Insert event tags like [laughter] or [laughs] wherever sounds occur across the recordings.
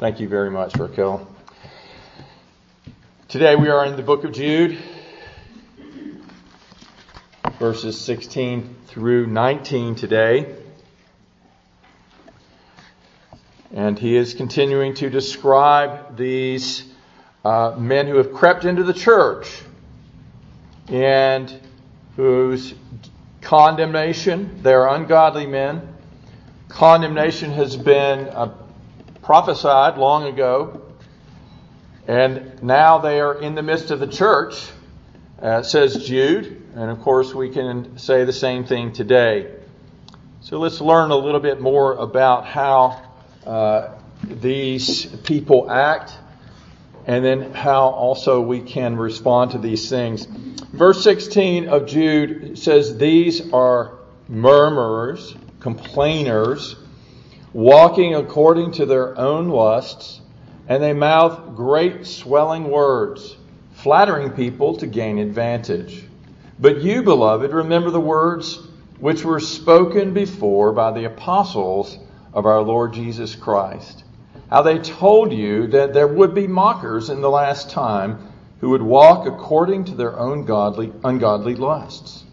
Thank you very much, Raquel. Today we are in the book of Jude, verses 16 through 19 today. And he is continuing to describe these uh, men who have crept into the church and whose condemnation, they are ungodly men. Condemnation has been uh, prophesied long ago, and now they are in the midst of the church, uh, says Jude, and of course we can say the same thing today. So let's learn a little bit more about how uh, these people act and then how also we can respond to these things. Verse 16 of Jude says, These are murmurers, complainers, walking according to their own lusts, and they mouth great swelling words, flattering people to gain advantage. But you, beloved, remember the words which were spoken before by the apostles of our Lord Jesus Christ. How they told you that there would be mockers in the last time who would walk according to their own godly, ungodly lusts.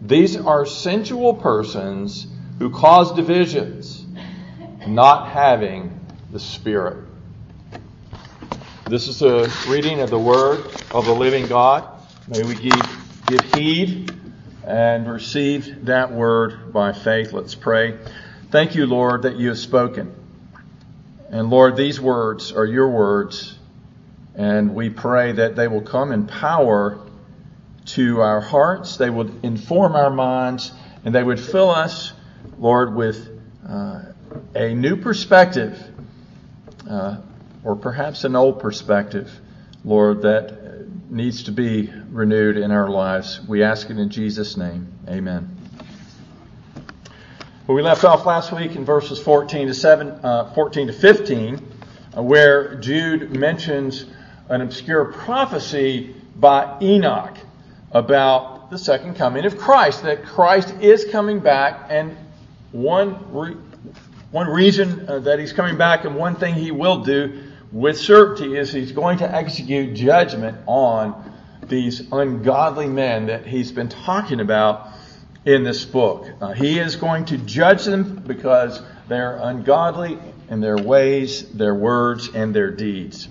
These are sensual persons who cause divisions, not having the Spirit. This is a reading of the Word of the living God. May we give, give heed and receive that Word by faith. Let's pray. Thank you, Lord, that you have spoken. And Lord, these words are your words, and we pray that they will come in power to our hearts, they would inform our minds, and they would fill us, Lord, with uh, a new perspective, uh, or perhaps an old perspective, Lord, that needs to be renewed in our lives. We ask it in Jesus' name. Amen. Well, we left off last week in verses 14 to 7, uh, 14 to 15, uh, where Jude mentions an obscure prophecy by Enoch about the second coming of Christ, that Christ is coming back, and one re- one reason uh, that he's coming back, and one thing he will do with certainty is he's going to execute judgment on these ungodly men that he's been talking about in this book. Uh, he is going to judge them because they're ungodly in their ways, their words, and their deeds.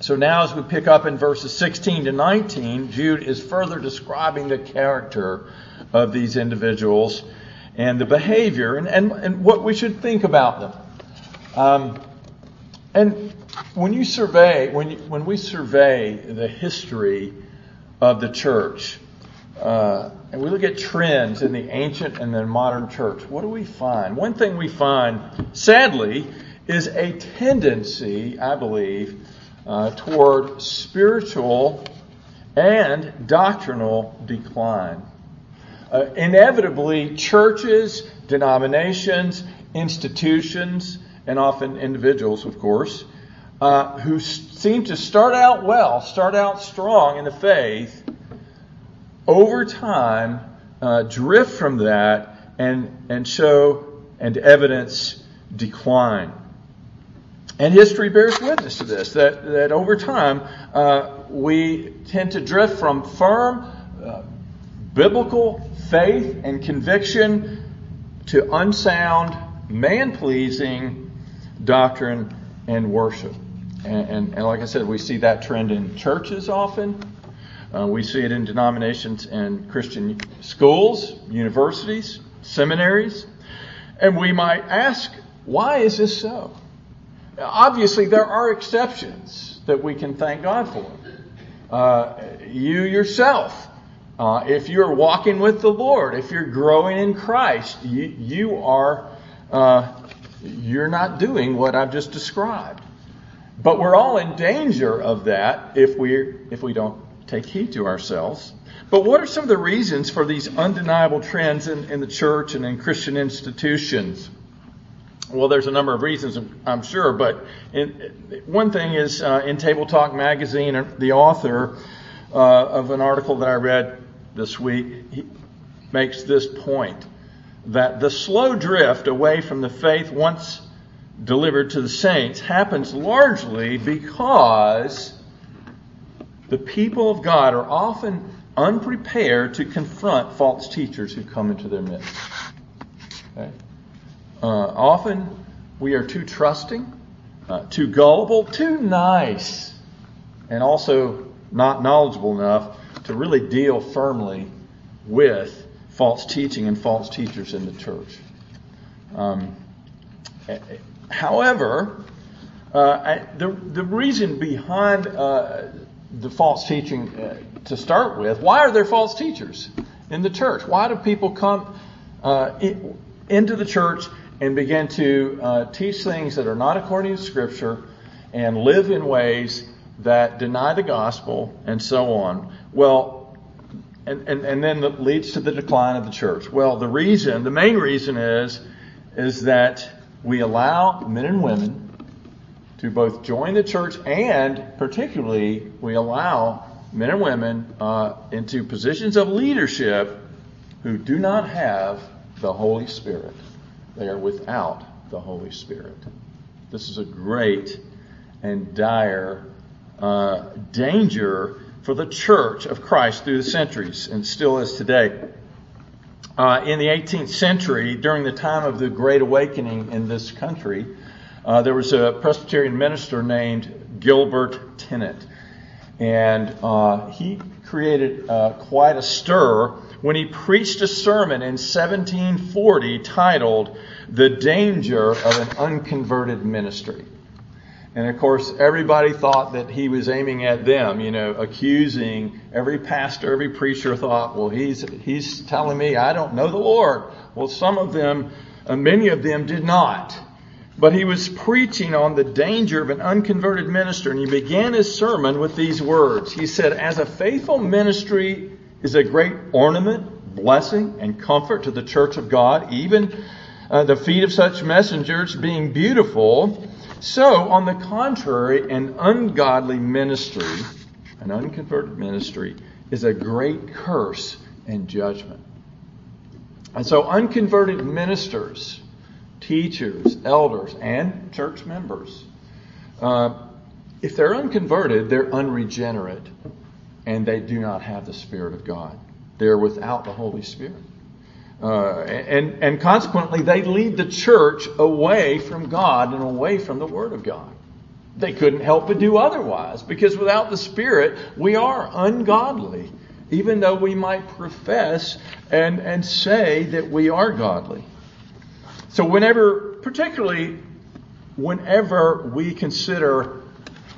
So now, as we pick up in verses 16 to 19, Jude is further describing the character of these individuals and the behavior and, and, and what we should think about them. Um, and when you survey, when, you, when we survey the history of the church, uh, and we look at trends in the ancient and the modern church, what do we find? One thing we find, sadly, is a tendency, I believe, uh, toward spiritual and doctrinal decline. Uh, inevitably, churches, denominations, institutions, and often individuals, of course, uh, who seem to start out well, start out strong in the faith, over time uh, drift from that and, and show and evidence decline. And history bears witness to this, that, that over time uh, we tend to drift from firm uh, biblical faith and conviction to unsound, man pleasing doctrine and worship. And, and, and, like I said, we see that trend in churches often. Uh, we see it in denominations and Christian schools, universities, seminaries. And we might ask, why is this so? Obviously, there are exceptions that we can thank God for. Uh, you yourself, uh, if you're walking with the Lord, if you're growing in Christ, you, you are uh, you're not doing what I've just described. But we're all in danger of that if we if we don't take heed to ourselves. But what are some of the reasons for these undeniable trends in, in the church and in Christian institutions? Well, there's a number of reasons, I'm sure, but in, one thing is uh, in Tabletalk magazine, the author uh, of an article that I read this week he makes this point that the slow drift away from the faith once delivered to the saints happens largely because the people of God are often unprepared to confront false teachers who come into their midst. Okay? Uh, often we are too trusting, uh, too gullible, too nice, and also not knowledgeable enough to really deal firmly with false teaching and false teachers in the church. Um, however, uh, I, the, the reason behind uh, the false teaching uh, to start with, why are there false teachers in the church? Why do people come uh, in, into the church and begin to uh, teach things that are not according to Scripture and live in ways that deny the gospel and so on? Well, and, and, and then that leads to the decline of the church. Well, the reason, the main reason is, is that we allow men and women to both join the church and particularly we allow men and women uh, into positions of leadership who do not have the Holy Spirit. They are without the Holy Spirit. This is a great and dire uh, danger for the church of Christ through the centuries and still is today. Uh, in the 18th century, during the time of the Great Awakening in this country, uh, there was a Presbyterian minister named Gilbert Tennent. And uh, he created uh, quite a stir when he preached a sermon in 1740 titled The Danger of an Unconverted Ministry. And of course, everybody thought that he was aiming at them, you know, accusing every pastor, every preacher thought, well, he's, he's telling me I don't know the Lord. Well, some of them, uh, many of them did not. But he was preaching on the danger of an unconverted minister, and he began his sermon with these words. He said, As a faithful ministry is a great ornament, blessing, and comfort to the church of God, even uh, the feet of such messengers being beautiful, so, on the contrary, an ungodly ministry, an unconverted ministry, is a great curse and judgment. And so, unconverted ministers, teachers, elders, and church members. Uh, if they're unconverted, they're unregenerate and they do not have the Spirit of God. They're without the Holy Spirit. Uh, and, and consequently, they lead the church away from God and away from the Word of God. They couldn't help but do otherwise because without the Spirit, we are ungodly, even though we might profess and, and say that we are godly. So, whenever, particularly whenever we consider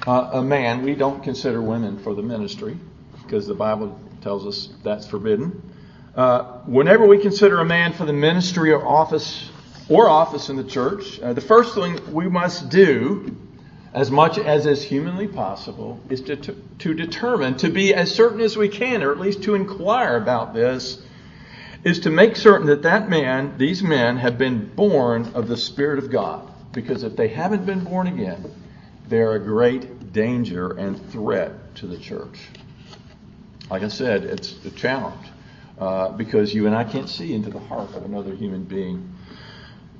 uh, a man, we don't consider women for the ministry because the Bible tells us that's forbidden. Uh, whenever we consider a man for the ministry or office or office in the church, uh, the first thing we must do, as much as is humanly possible, is to, to, to determine, to be as certain as we can, or at least to inquire about this, is to make certain that that man, these men, have been born of the Spirit of God. Because if they haven't been born again, they're a great danger and threat to the church. Like I said, it's a challenge uh, because you and I can't see into the heart of another human being.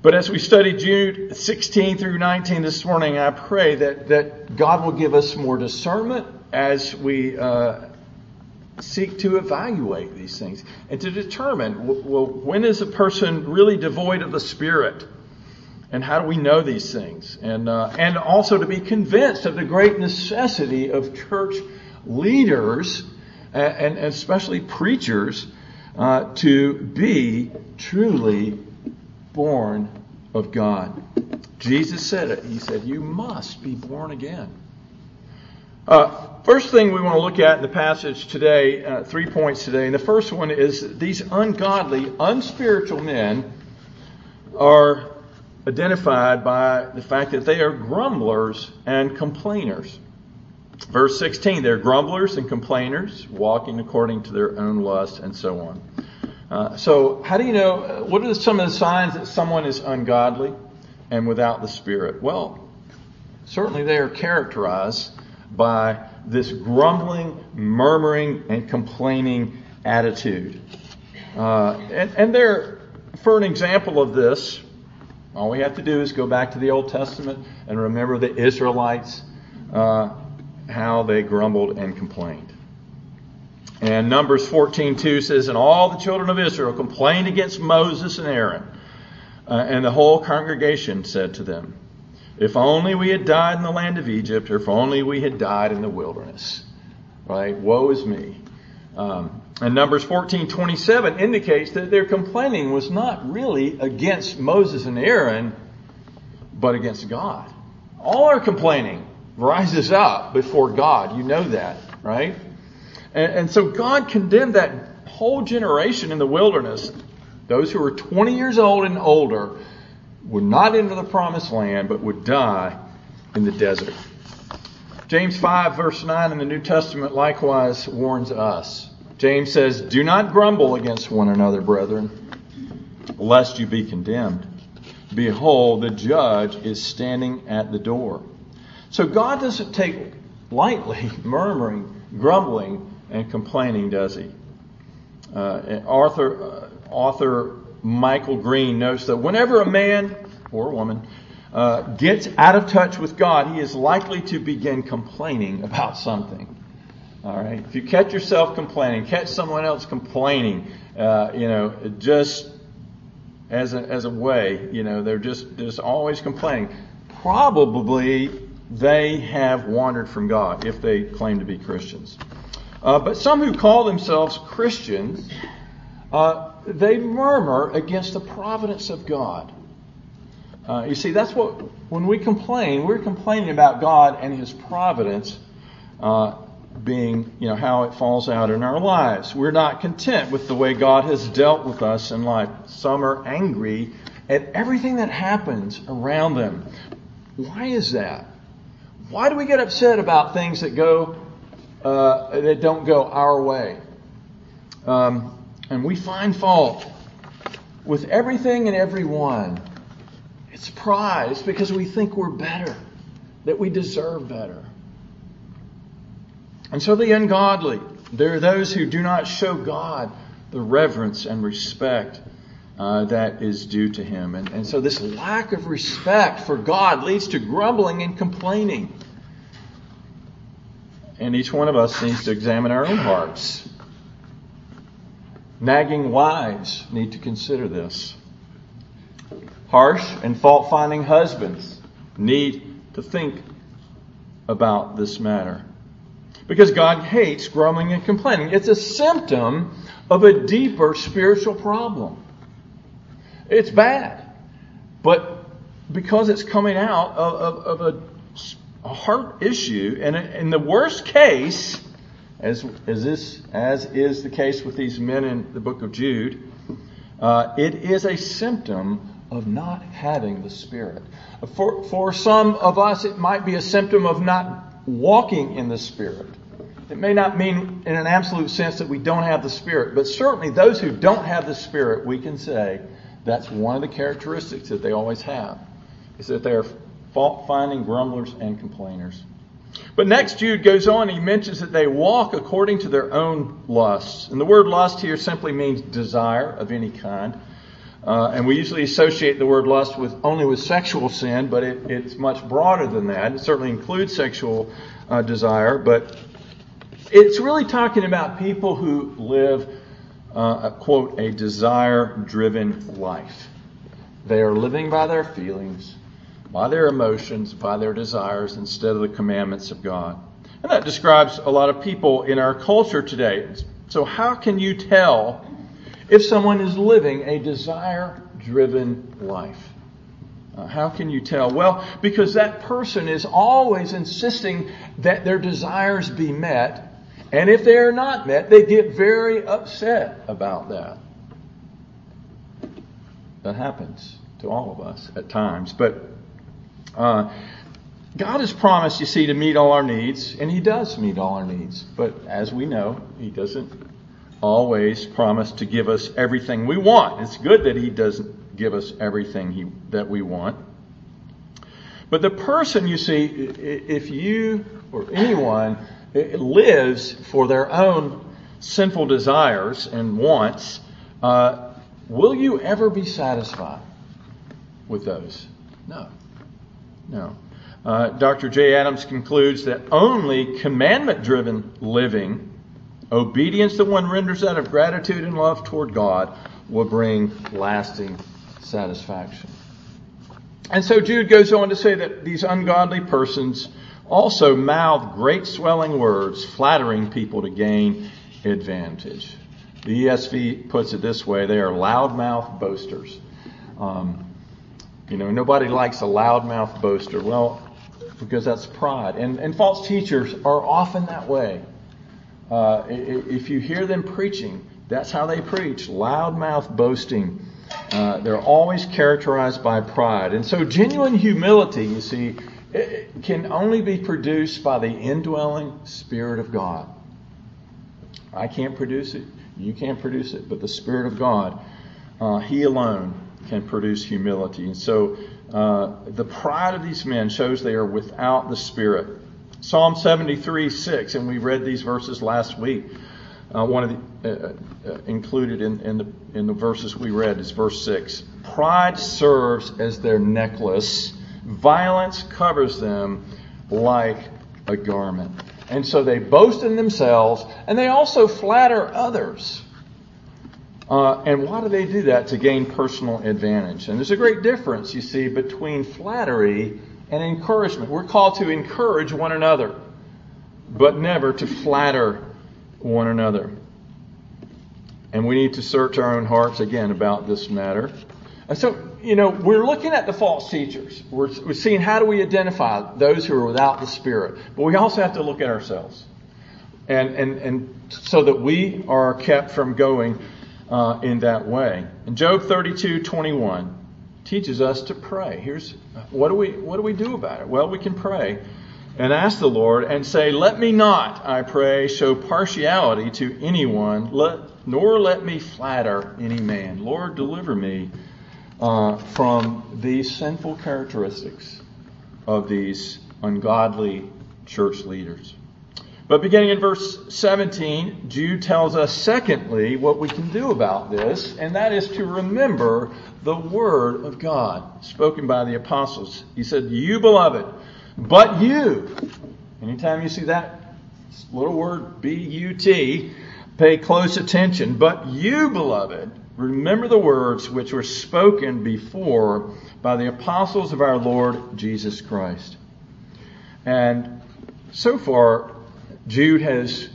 But as we study Jude 16 through 19 this morning, I pray that, that God will give us more discernment as we uh, seek to evaluate these things and to determine well, when is a person really devoid of the Spirit? And how do we know these things? And, uh, and also to be convinced of the great necessity of church leaders and, and especially preachers uh, to be truly born of God. Jesus said it. He said, You must be born again. Uh, first thing we want to look at in the passage today, uh, three points today. And the first one is these ungodly, unspiritual men are identified by the fact that they are grumblers and complainers. Verse 16, they're grumblers and complainers, walking according to their own lust, and so on. Uh, so, how do you know? What are some of the signs that someone is ungodly and without the Spirit? Well, certainly they are characterized by this grumbling, murmuring, and complaining attitude. Uh, and, and there, for an example of this, All we have to do is go back to the Old Testament and remember the Israelites, uh, how they grumbled and complained. And Numbers 14:2 says, "And all the children of Israel complained against Moses and Aaron, uh, and the whole congregation said to them, If only we had died in the land of Egypt, or if only we had died in the wilderness." Right? Woe is me. Um, and Numbers 14:27 indicates that their complaining was not really against Moses and Aaron, but against God. All are complaining rises up before God. You know that, right? And, and so God condemned that whole generation in the wilderness. Those who were 20 years old and older would not enter the promised land, but would die in the desert. James 5, verse 9 in the New Testament likewise warns us. James says, Do not grumble against one another, brethren, lest you be condemned. Behold, the judge is standing at the door. So God doesn't take lightly [laughs] murmuring, grumbling, and complaining, does he? Uh, Arthur, uh, author Michael Green notes that whenever a man or a woman uh, gets out of touch with God, he is likely to begin complaining [laughs] about something. All right. If you catch yourself complaining, catch someone else complaining, uh, you know, just as a, as a way, you know, they're just just always complaining. Probably they have wandered from God if they claim to be Christians. Uh, but some who call themselves Christians, uh, they murmur against the providence of God. Uh, you see, that's what, when we complain, we're complaining about God and His providence uh, being, you know, how it falls out in our lives. We're not content with the way God has dealt with us in life. Some are angry at everything that happens around them. Why is that? Why do we get upset about things that go uh, that don't go our way. Um, and we find fault with everything and everyone. It's pride. It's because we think we're better, that we deserve better. And so the ungodly, there are those who do not show God the reverence and respect uh, that is due to Him. And, and so this lack of respect for God leads to grumbling and complaining. And each one of us needs to examine our own hearts. Nagging wives need to consider this. Harsh and fault finding husbands need to think about this matter. Because God hates grumbling and complaining. It's a symptom of a deeper spiritual problem. It's bad. But because it's coming out of, of, of a a heart issue, and in the worst case, as, as this as is the case with these men in the book of Jude, uh, it is a symptom of not having the Spirit. For for some of us, it might be a symptom of not walking in the Spirit. It may not mean in an absolute sense that we don't have the Spirit, but certainly those who don't have the Spirit, we can say that's one of the characteristics that they always have, is that they are fault finding grumblers and complainers. But next, Jude goes on, he mentions that they walk according to their own lusts. And the word lust here simply means desire of any kind. Uh, and we usually associate the word lust with only with sexual sin, but it, it's much broader than that. It certainly includes sexual uh, desire, but it's really talking about people who live, uh, a, quote, a desire driven life. They are living by their feelings by their emotions, by their desires, instead of the commandments of God. And that describes a lot of people in our culture today. So, how can you tell if someone is living a desire driven life? Uh, how can you tell? Well, because that person is always insisting that their desires be met. And if they are not met, they get very upset about that. That happens to all of us at times. But uh, God has promised, you see, to meet all our needs, and He does meet all our needs. But as we know, He doesn't always promise to give us everything we want. It's good that He doesn't give us everything he, that we want. But the person, you see, if you or anyone lives for their own sinful desires and wants, uh, will you ever be satisfied? with those? No. No. Uh, Dr. J. Adams concludes that only commandment driven living, obedience that one renders out of gratitude and love toward God, will bring lasting satisfaction. And so Jude goes on to say that these ungodly persons also mouth great swelling words, flattering people to gain advantage. The ESV puts it this way they are loudmouth boasters. Um, you know, nobody likes a loudmouth boaster. Well, because that's pride. And, and false teachers are often that way. Uh, if you hear them preaching, that's how they preach loudmouth boasting. Uh, they're always characterized by pride. And so, genuine humility, you see, can only be produced by the indwelling Spirit of God. I can't produce it. You can't produce it. But the Spirit of God, uh, He alone can produce humility. And so uh, the pride of these men shows they are without the Spirit. Psalm 73 6, and we read these verses last week. Uh, one of the uh, uh, included in, in, the in the verses we read is verse six. Pride serves as their necklace. Violence covers them like a garment. And so they boast in themselves, and they also flatter others. Uh, and why do they do that? To gain personal advantage. And there's a great difference, you see, between flattery and encouragement. We're called to encourage one another, but never to flatter one another. And we need to search our own hearts again about this matter. And so, you know, we're looking at the false teachers. We're, we're seeing how do we identify those who are without the Spirit. But we also have to look at ourselves. And, and, and so that we are kept from going uh, in that way. And Job 32, 21 teaches us to pray. Here's what do we what do we do about it? Well, we can pray and ask the Lord and say, "Let me not, I pray, show partiality to anyone, let, nor let me flatter any man. Lord, deliver me uh, from these sinful characteristics of these ungodly church leaders." But beginning in verse 17, Jude tells us, secondly, what we can do about this, and that is to remember the Word of God spoken by the apostles. He said, You, beloved, but you. Anytime you see that little word, B U T, pay close attention. But you, beloved, remember the words which were spoken before by the apostles of our Lord Jesus Christ. And so far, Jude has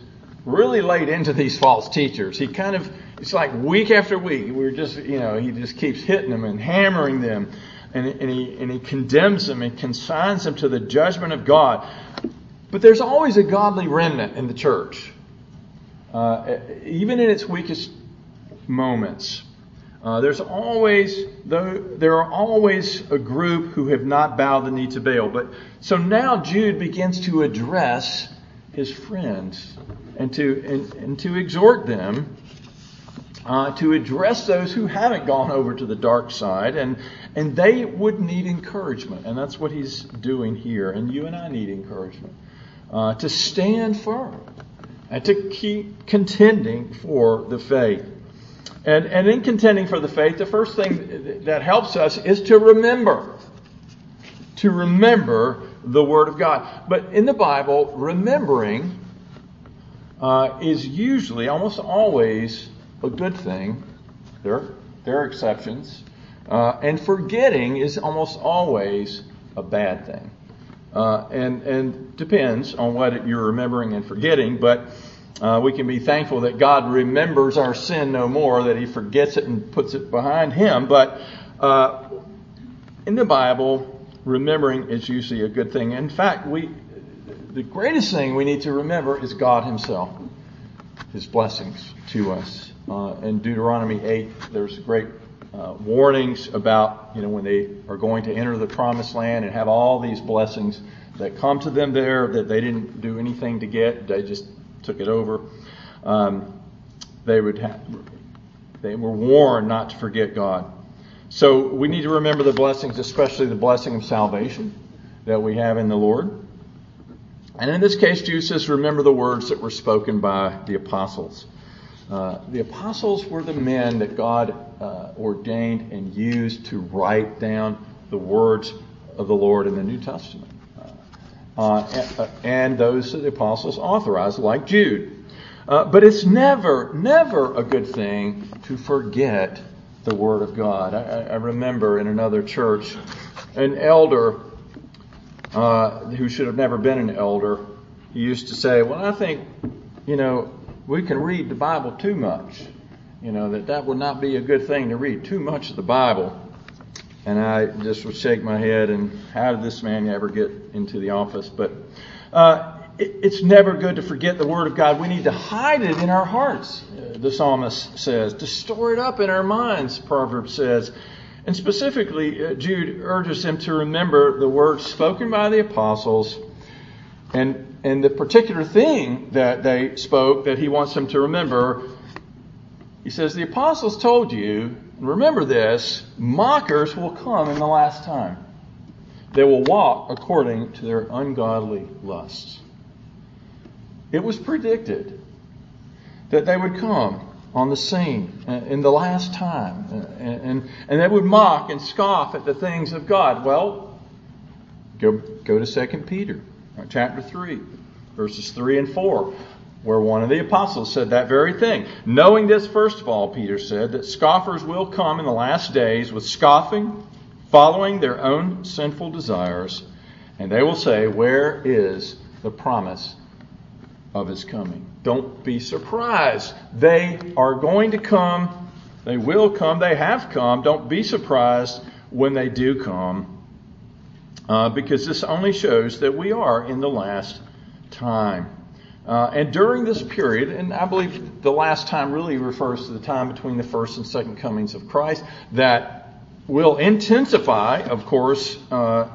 really laid into these false teachers. He kind of, it's like week after week, we're just, you know, he just keeps hitting them and hammering them. And, and, he, and he condemns them and consigns them to the judgment of God. But there's always a godly remnant in the church, uh, even in its weakest moments. Uh, there's always though there are always a group who have not bowed the knee to Baal. But so now Jude begins to address his friends and to, and, and to exhort them uh, to address those who haven't gone over to the dark side, and, and they would need encouragement. And that's what he's doing here. And you and I need encouragement uh, to stand firm and to keep contending for the faith. And, and in contending for the faith, the first thing that helps us is to remember. To remember the Word of God. But in the Bible, remembering uh, is usually, almost always, a good thing. There, there are exceptions. Uh, and forgetting is almost always a bad thing. Uh, and, and depends on what you're remembering and forgetting, but uh, we can be thankful that God remembers our sin no more, that He forgets it and puts it behind Him. But uh, in the Bible, remembering is usually a good thing. In fact, we the greatest thing we need to remember is God Himself, His blessings to us. Uh, in Deuteronomy 8, there's great uh, warnings about you know when they are going to enter the promised land and have all these blessings that come to them there that they didn't do anything to get; they just took it over. Um, they would have, they were warned not to forget God. So we need to remember the blessings, especially the blessing of salvation that we have in the Lord. And in this case, Jude says, remember the words that were spoken by the apostles. Uh, the apostles were the men that God uh, ordained and used to write down the words of the Lord in the New Testament. Uh, and, uh, and, those that the apostles authorized, like Jude. Uh, but it's never, never a good thing to forget the Word of God. I, I remember in another church, an elder uh, who should have never been an elder, used to say, Well, I think, you know, we can read the Bible too much. You know, that that would not be a good thing to read too much of the Bible. And I just would shake my head and how did this man ever get into the office? But uh, it's never good to forget the Word of God. We need to hide it in our hearts, the psalmist says, to store it up in our minds, Proverbs says. And specifically, uh, Jude urges him to remember the words spoken by the apostles and, and the particular thing that they spoke that he wants them to remember. He says, The apostles told you remember this mockers will come in the last time. They will walk according to their ungodly lusts. It was predicted that they would come on the scene uh, in the last time uh, and, and, and they would mock and scoff at the things of God. Well, go, go to 2 Peter uh, chapter 3, verses 3 and 4 where one of the apostles said that very thing. Knowing this, first of all, Peter said, that scoffers will come in the last days with scoffing, following their own sinful desires, and they will say, Where is the promise of his coming? Don't be surprised. They are going to come. They will come. They have come. Don't be surprised when they do come, uh, because this only shows that we are in the last time. Uh, and during this period, and I believe the last time really refers to the time between the first and second comings of Christ, that will intensify, of course, uh,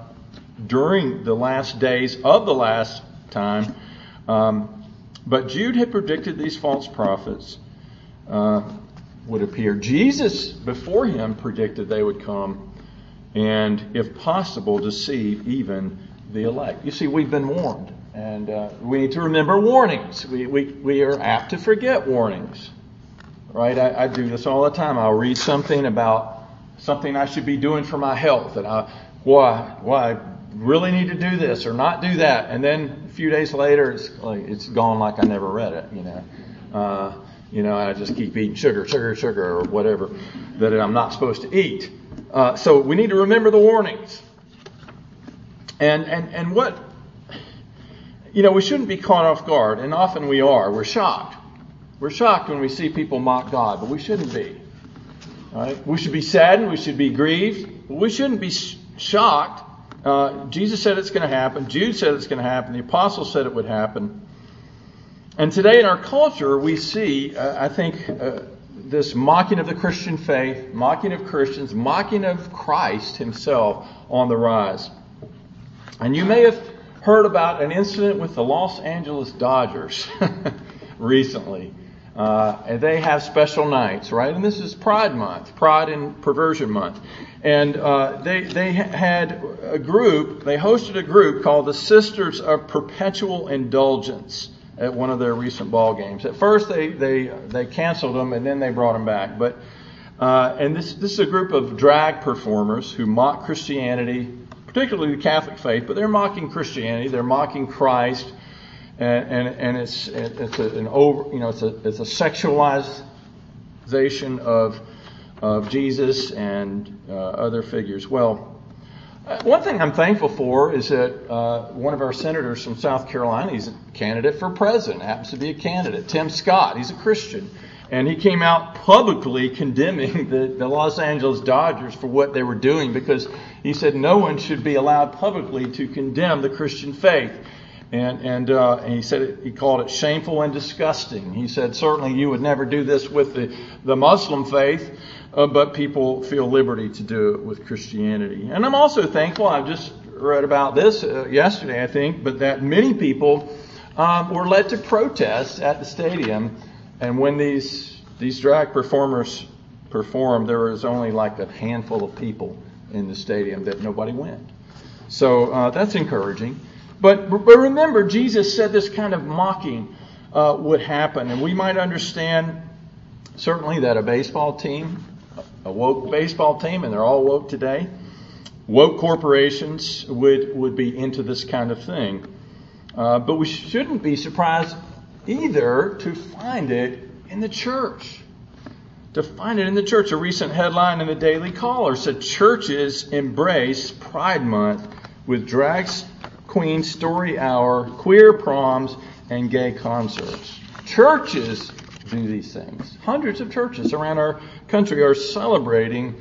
during the last days of the last time. Um, but Jude had predicted these false prophets uh, would appear. Jesus, before him, predicted they would come and, if possible, deceive even the elect. You see, we've been warned. And uh, we need to remember warnings. We, we, we are apt to forget warnings. Right? I, I do this all the time. I'll read something about something I should be doing for my health. And I, why, why, I really need to do this or not do that. And then a few days later, it's like, it's gone like I never read it, you know. Uh, you know, I just keep eating sugar, sugar, sugar, or whatever that I'm not supposed to eat. Uh, so we need to remember the warnings. And, and, and what you know, we shouldn't be caught off guard, and often we are. We're shocked. We're shocked when we see people mock God, but we shouldn't be. Right? We should be saddened. We should be grieved. But we shouldn't be shocked. Uh, Jesus said it's going to happen. Jude said it's going to happen. The apostles said it would happen. And today in our culture, we see, uh, I think, uh, this mocking of the Christian faith, mocking of Christians, mocking of Christ himself on the rise. And you may have heard about an incident with the Los Angeles Dodgers [laughs] recently. Uh, and they have special nights, right? And this is Pride Month, Pride and Perversion Month. And uh, they, they had a group, they hosted a group called the Sisters of Perpetual Indulgence at one of their recent ball games. At first, they, they, they canceled them and then they brought them back. But, uh, and this, this is a group of drag performers who mock Christianity, particularly the Catholic faith, but they're mocking Christianity, they're mocking Christ, and, and, and it's, it's a, an over, you know, it's a, it's a sexualization of, of Jesus and uh, other figures. Well, uh, one thing I'm thankful for is that uh, one of our senators from South Carolina, he's a candidate for president, happens to be a candidate, Tim Scott. He's a Christian. And he came out publicly condemning [laughs] the, the Los Angeles Dodgers for what they were doing because he said no one should be allowed publicly to condemn the Christian faith. And, and, uh, and he said it, he called it shameful and disgusting. He said certainly you would never do this with the, the Muslim faith, uh, but people feel liberty to do it with Christianity. And I'm also thankful. I just read about this uh, yesterday, I think, but that many people um, were led to protest at the stadium. And when these these drag performers performed, there was only like a handful of people in the stadium that nobody went. So uh, that's encouraging. But, but remember, Jesus said this kind of mocking uh, would happen, and we might understand certainly that a baseball team, a woke baseball team, and they're all woke today, woke corporations would, would be into this kind of thing. Uh, but we shouldn't be surprised either to find it in the church. To find it in the church. A recent headline in the Daily Caller said churches embrace Pride Month with drag queen story hour, queer proms, and gay concerts. Churches do these things. Hundreds of churches around our country are celebrating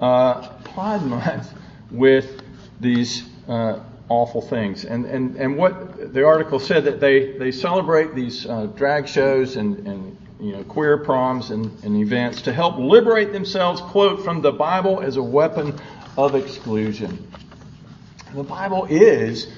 uh, Pride Month with these uh, awful things. And, and, and what the article said that they, they celebrate these uh, drag shows and, and you know, queer proms and, and events to help liberate themselves, quote, from the Bible as a weapon of exclusion. The Bible is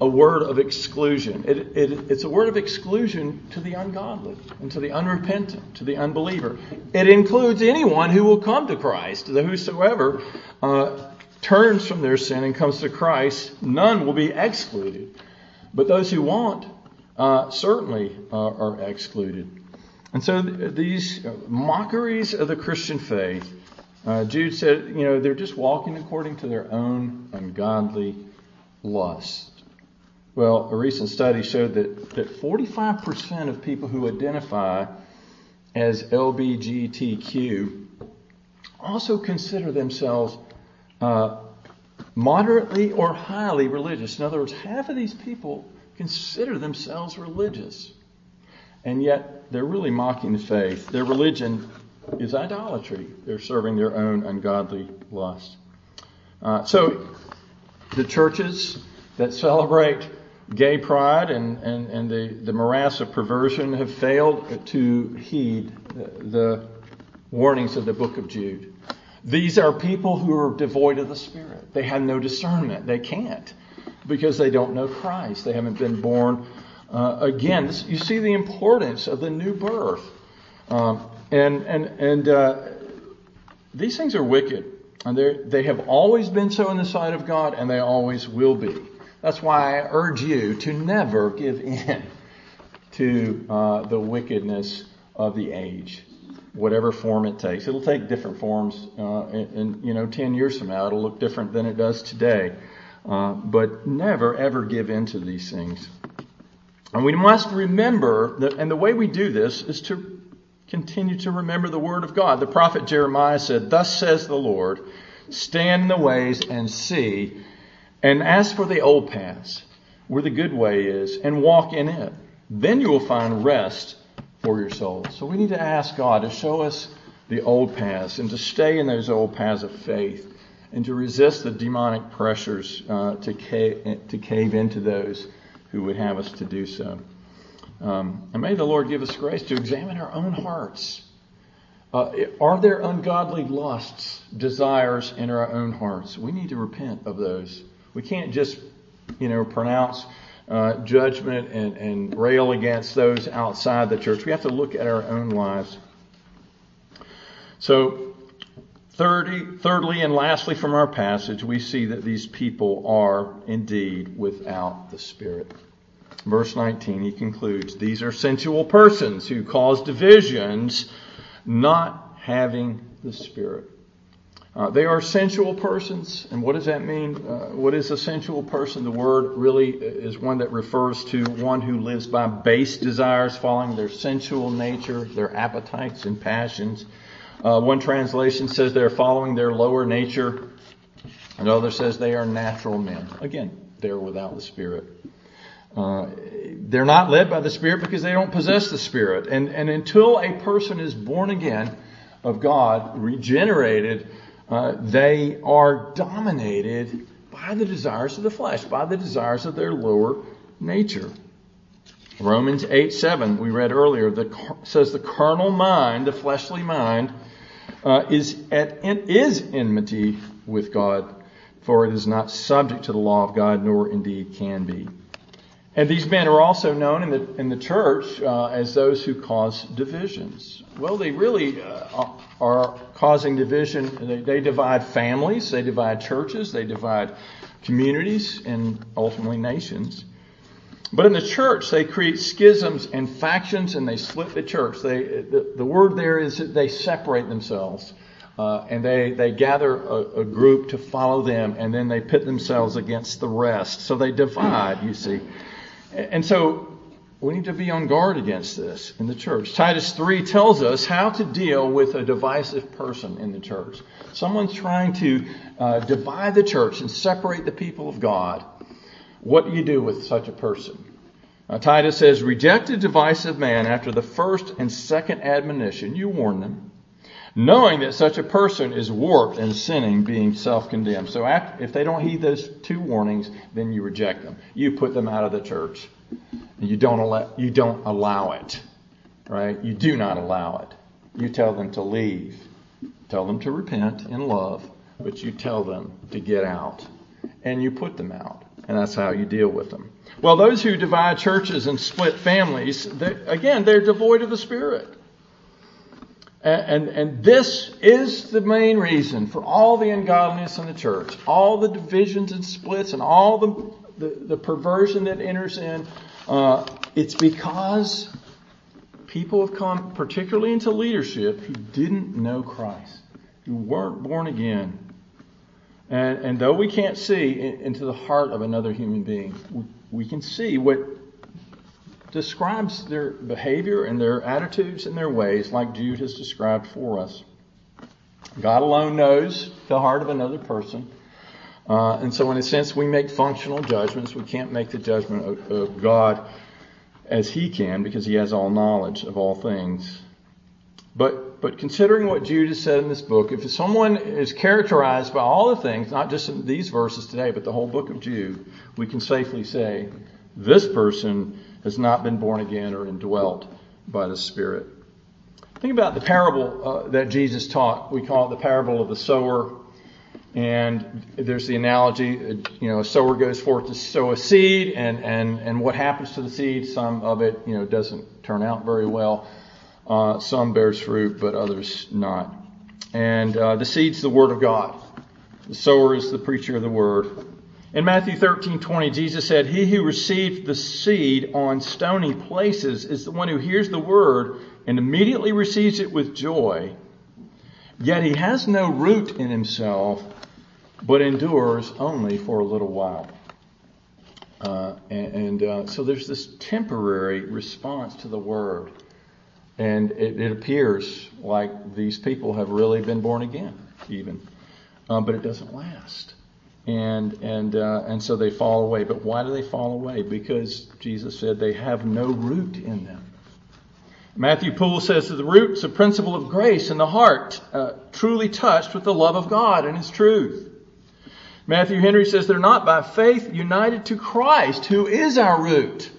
a word of exclusion. It, it, it's a word of exclusion to the ungodly and to the unrepentant, to the unbeliever. It includes anyone who will come to Christ, the whosoever uh, turns from their sin and comes to Christ, none will be excluded. But those who won't uh, certainly uh, are excluded. And so th- these mockeries of the Christian faith, uh, Jude said, you know, they're just walking according to their own ungodly lust. Well, a recent study showed that, that 45% of people who identify as LBGTQ also consider themselves uh, moderately or highly religious. In other words, half of these people consider themselves religious. And yet they're really mocking the faith. Their religion is idolatry. They're serving their own ungodly lust. Uh, so the churches that celebrate gay pride and, and, and the, the morass of perversion have failed to heed the, warnings of the book of Jude. These are people who are devoid of the Spirit. They have no discernment. They can't because they don't know Christ. They haven't been born uh, again. This, you see the importance of the new birth. Um, and and, and uh, these things are wicked. And they have always been so in the sight of God, and they always will be. That's why I urge you to never give in to uh, the wickedness of the age whatever form it takes. It'll take different forms, uh, and, and, you know, 10 years from now, it'll look different than it does today. Uh, but never, ever give in to these things. And we must remember that, and the way we do this is to continue to remember the Word of God. The prophet Jeremiah said, Thus says the Lord, stand in the ways and see, and ask for the old paths, where the good way is, and walk in it. Then you will find rest for your soul. So we need to ask God to show us the old paths and to stay in those old paths of faith and to resist the demonic pressures uh, to, cave, to cave into those who would have us to do so. Um, and may the Lord give us grace to examine our own hearts. Uh, are there ungodly lusts, desires in our own hearts? We need to repent of those. We can't just, you know, pronounce uh, judgment and, and rail against those outside the church. We have to look at our own lives. So, thirdly, thirdly and lastly from our passage, we see that these people are indeed without the Spirit. Verse 19, he concludes, These are sensual persons who cause divisions, not having the Spirit. Uh, they are sensual persons. And what does that mean? Uh, what is a sensual person? The word really is one that refers to one who lives by base desires, following their sensual nature, their appetites and passions. Uh, one translation says they're following their lower nature. Another says they are natural men. Again, they're without the Spirit. Uh, they're not led by the Spirit because they don't possess the Spirit. And, and until a person is born again of God, regenerated, uh, they are dominated by the desires of the flesh, by the desires of their lower nature. Romans 8 7, we read earlier, that says the carnal mind, the fleshly mind, uh, is, at, is enmity with God, for it is not subject to the law of God, nor indeed can be. And these men are also known in the, in the church uh, as those who cause divisions. Well, they really uh, are causing division. They, divide families, they divide churches, they divide communities, and ultimately nations. But in the church, they create schisms and factions, and they split the church. They, the, the word there is that they separate themselves, uh, and they they gather a, a, group to follow them, and then they pit themselves against the rest. So they divide. You see, and so we need to be on guard against this in the church. Titus 3 tells us how to deal with a divisive person in the church. Someone's trying to uh, divide the church and separate the people of God. What do you do with such a person? Uh, Titus says, Reject a divisive man after the first and second admonition. You warn them, knowing that such a person is warped and sinning, being self condemned. So after, if they don't heed those two warnings, then you reject them. You put them out of the church. You don't allow, you don't allow it, right? You do not allow it. You tell them to leave. Tell them to repent in love, but you tell them to get out. And you put them out. And that's how you deal with them. Well, those who divide churches and split families, they, again, they're devoid of the Spirit. And, and, and, this is the main reason for all the ungodliness in the church, all the divisions and splits, and all the, the, the perversion that enters in. Uh, it's because people have come, particularly into leadership, who didn't know Christ, who weren't born again. And, and though we can't see into the heart of another human being, we, we can see what describes their behavior and their attitudes and their ways, like Jude has described for us. God alone knows the heart of another person. Uh, and so, in a sense, we make functional judgments. We can't make the judgment of, God as He can because He has all knowledge of all things. But, but considering what Jude has said in this book, if someone is characterized by all the things, not just in these verses today, but the whole book of Jude, we can safely say this person has not been born again or indwelt by the Spirit. Think about the parable uh, that Jesus taught. We call it the parable of the sower. And there's the analogy, you know, a sower goes forth to sow a seed, and, and, and what happens to the seed? Some of it, you know, doesn't turn out very well. Uh, some bears fruit, but others not. And uh, the seed's the word of God. The sower is the preacher of the word. In Matthew 13:20, Jesus said, "He who received the seed on stony places is the one who hears the word and immediately receives it with joy. Yet he has no root in himself, but endures only for a little while." Uh, and, and uh, so there's this temporary response to the word. And it, it appears like these people have really been born again, even. Um, but it doesn't last. And, and, uh, and so they fall away. But why do they fall away? Because Jesus said they have no root in them. Matthew Poole says that the root is a principle of grace in the heart, uh, truly touched with the love of God and His truth. Matthew Henry says they're not by faith united to Christ, who is our root.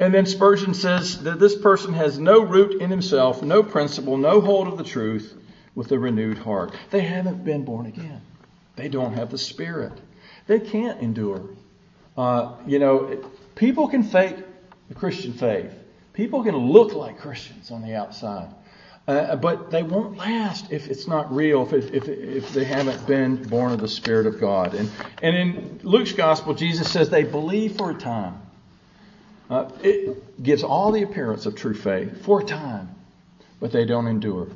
And then Spurgeon says that this person has no root in himself, no principle, no hold of the truth with a renewed heart. They haven't been born again. They don't have the Spirit. They can't endure. Uh, you know, people can fake the Christian faith. People can look like Christians on the outside. Uh, but they won't last if it's not real, if, if, if they haven't been born of the Spirit of God. And, and in Luke's Gospel, Jesus says they believe for a time. Uh, it gives all the appearance of true faith for a time, but they don't endure.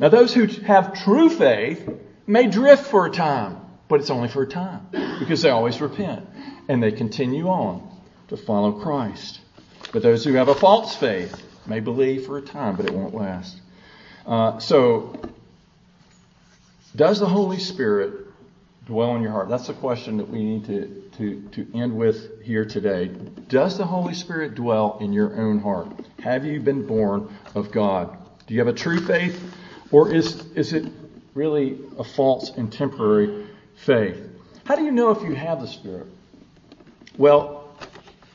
Now, those who have true faith may drift for a time, but it's only for a time because they always repent and they continue on to follow Christ. But those who have a false faith may believe for a time, but it won't last. Uh, so, does the Holy Spirit dwell in your heart? That's the question that we need to, to, to end with here today. Does the Holy Spirit dwell in your own heart? Have you been born of God? Do you have a true faith? Or is, is it really a false and temporary faith? How do you know if you have the Spirit? Well,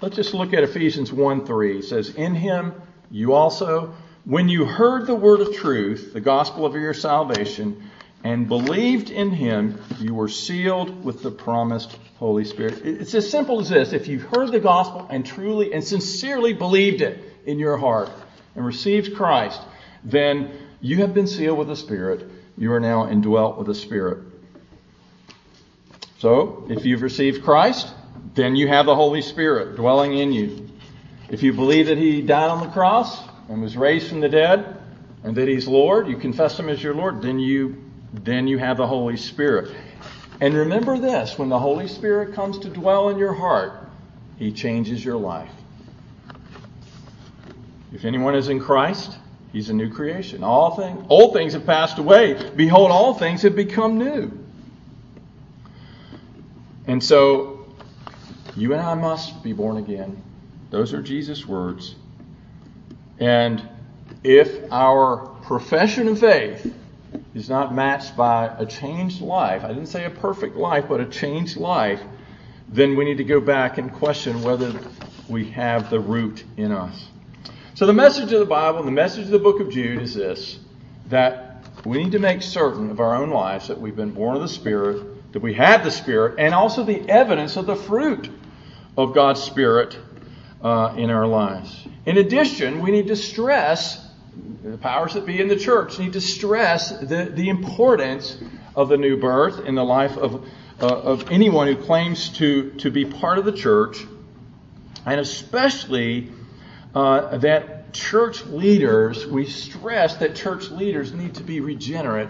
let's just look at Ephesians 1 3. It says, In him you also, when you heard the word of truth, the gospel of your salvation, and believed in him, you were sealed with the promised Holy Spirit. It's as simple as this. If you've heard the gospel and truly and sincerely believed it in your heart and received Christ, then you have been sealed with the Spirit. You are now indwelt with the Spirit. So, if you've received Christ, then you have the Holy Spirit dwelling in you. If you believe that He died on the cross and was raised from the dead, and that He's Lord, you confess Him as your Lord, then you then you have the Holy Spirit. And remember this when the Holy Spirit comes to dwell in your heart, He changes your life. If anyone is in Christ, he's a new creation. All things, old things have passed away. Behold, all things have become new. And so, you and I must be born again. Those are Jesus' words. And if our profession of faith is not matched by a changed life, I didn't say a perfect life, but a changed life, then we need to go back and question whether we have the root in us. So the message of the Bible, the message of the book of Jude is this that we need to make certain of our own lives that we've been born of the Spirit, that we have the Spirit, and also the evidence of the fruit of God's Spirit uh, in our lives. In addition, we need to stress the powers that be in the church need to stress the, the importance of the new birth in the life of, uh, of anyone who claims to, to be part of the church, and especially uh, that church leaders, we stress that church leaders need to be regenerate,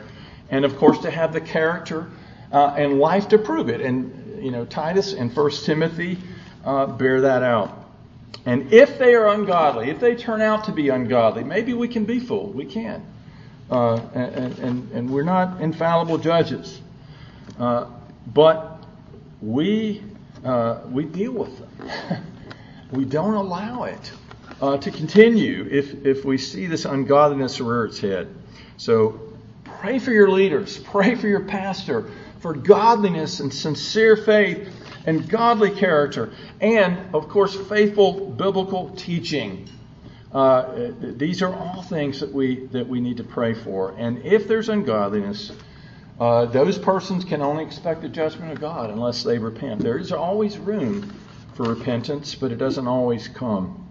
and of course to have the character uh, and life to prove it. And you know, Titus and First Timothy uh, bear that out. And if they are ungodly, if they turn out to be ungodly, maybe we can be fooled. We can. Uh, and, and, and, we're not infallible judges. Uh, but we, uh, we deal with them. [laughs] we don't allow it uh, to continue if, if we see this ungodliness rear its head. So pray for your leaders, pray for your pastor, for godliness and sincere faith and godly character, and of course, faithful biblical teaching. Uh, these are all things that we that we need to pray for. And if there's ungodliness, uh, those persons can only expect the judgment of God unless they repent. There is always room for repentance, but it doesn't always come.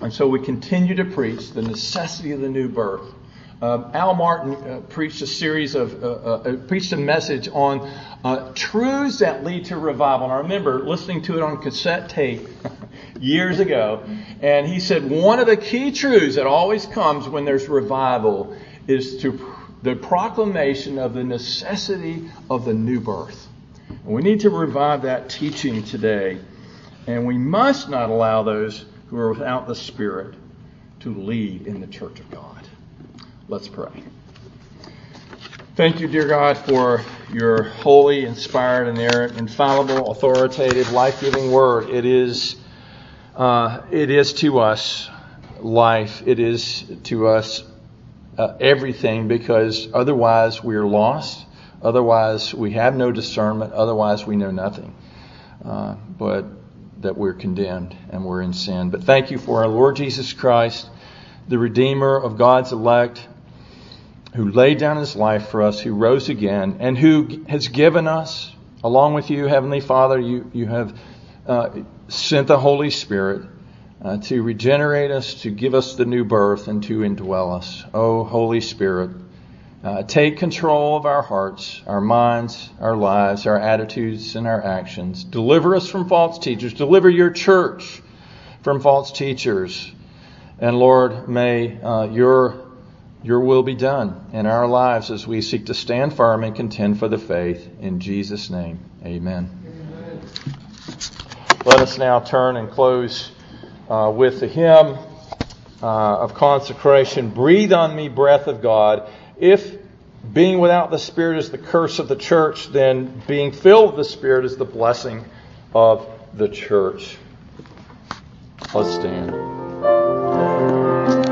And so we continue to preach the necessity of the new birth. Uh, Al Martin uh, preached a series of, uh, uh, preached a message on uh, truths that lead to revival. And I remember listening to it on cassette tape [laughs] years ago. And he said one of the key truths that always comes when there's revival is to the proclamation of the necessity of the new birth. And we need to revive that teaching today. And we must not allow those who are without the Spirit to lead in the church of God. Let's pray. Thank you, dear God, for your holy, inspired, inerrant, infallible, authoritative, life-giving word. It is, uh, it is to us life. It is to us uh, everything because otherwise we are lost. Otherwise we have no discernment. Otherwise we know nothing. Uh, but that we're condemned and we're in sin. But thank you for our Lord Jesus Christ, the Redeemer of God's elect who laid down his life for us, who rose again, and who has given us, along with you, Heavenly Father, you, you have uh, sent the Holy Spirit uh, to regenerate us, to give us the new birth, and to indwell us. Oh, Holy Spirit, uh, take control of our hearts, our minds, our lives, our attitudes, and our actions. Deliver us from false teachers. Deliver your church from false teachers. And Lord, may uh, your your will be done in our lives as we seek to stand firm and contend for the faith. In Jesus' name, amen. amen. Let us now turn and close uh, with the hymn uh, of consecration Breathe on me, breath of God. If being without the Spirit is the curse of the church, then being filled with the Spirit is the blessing of the church. Let's stand.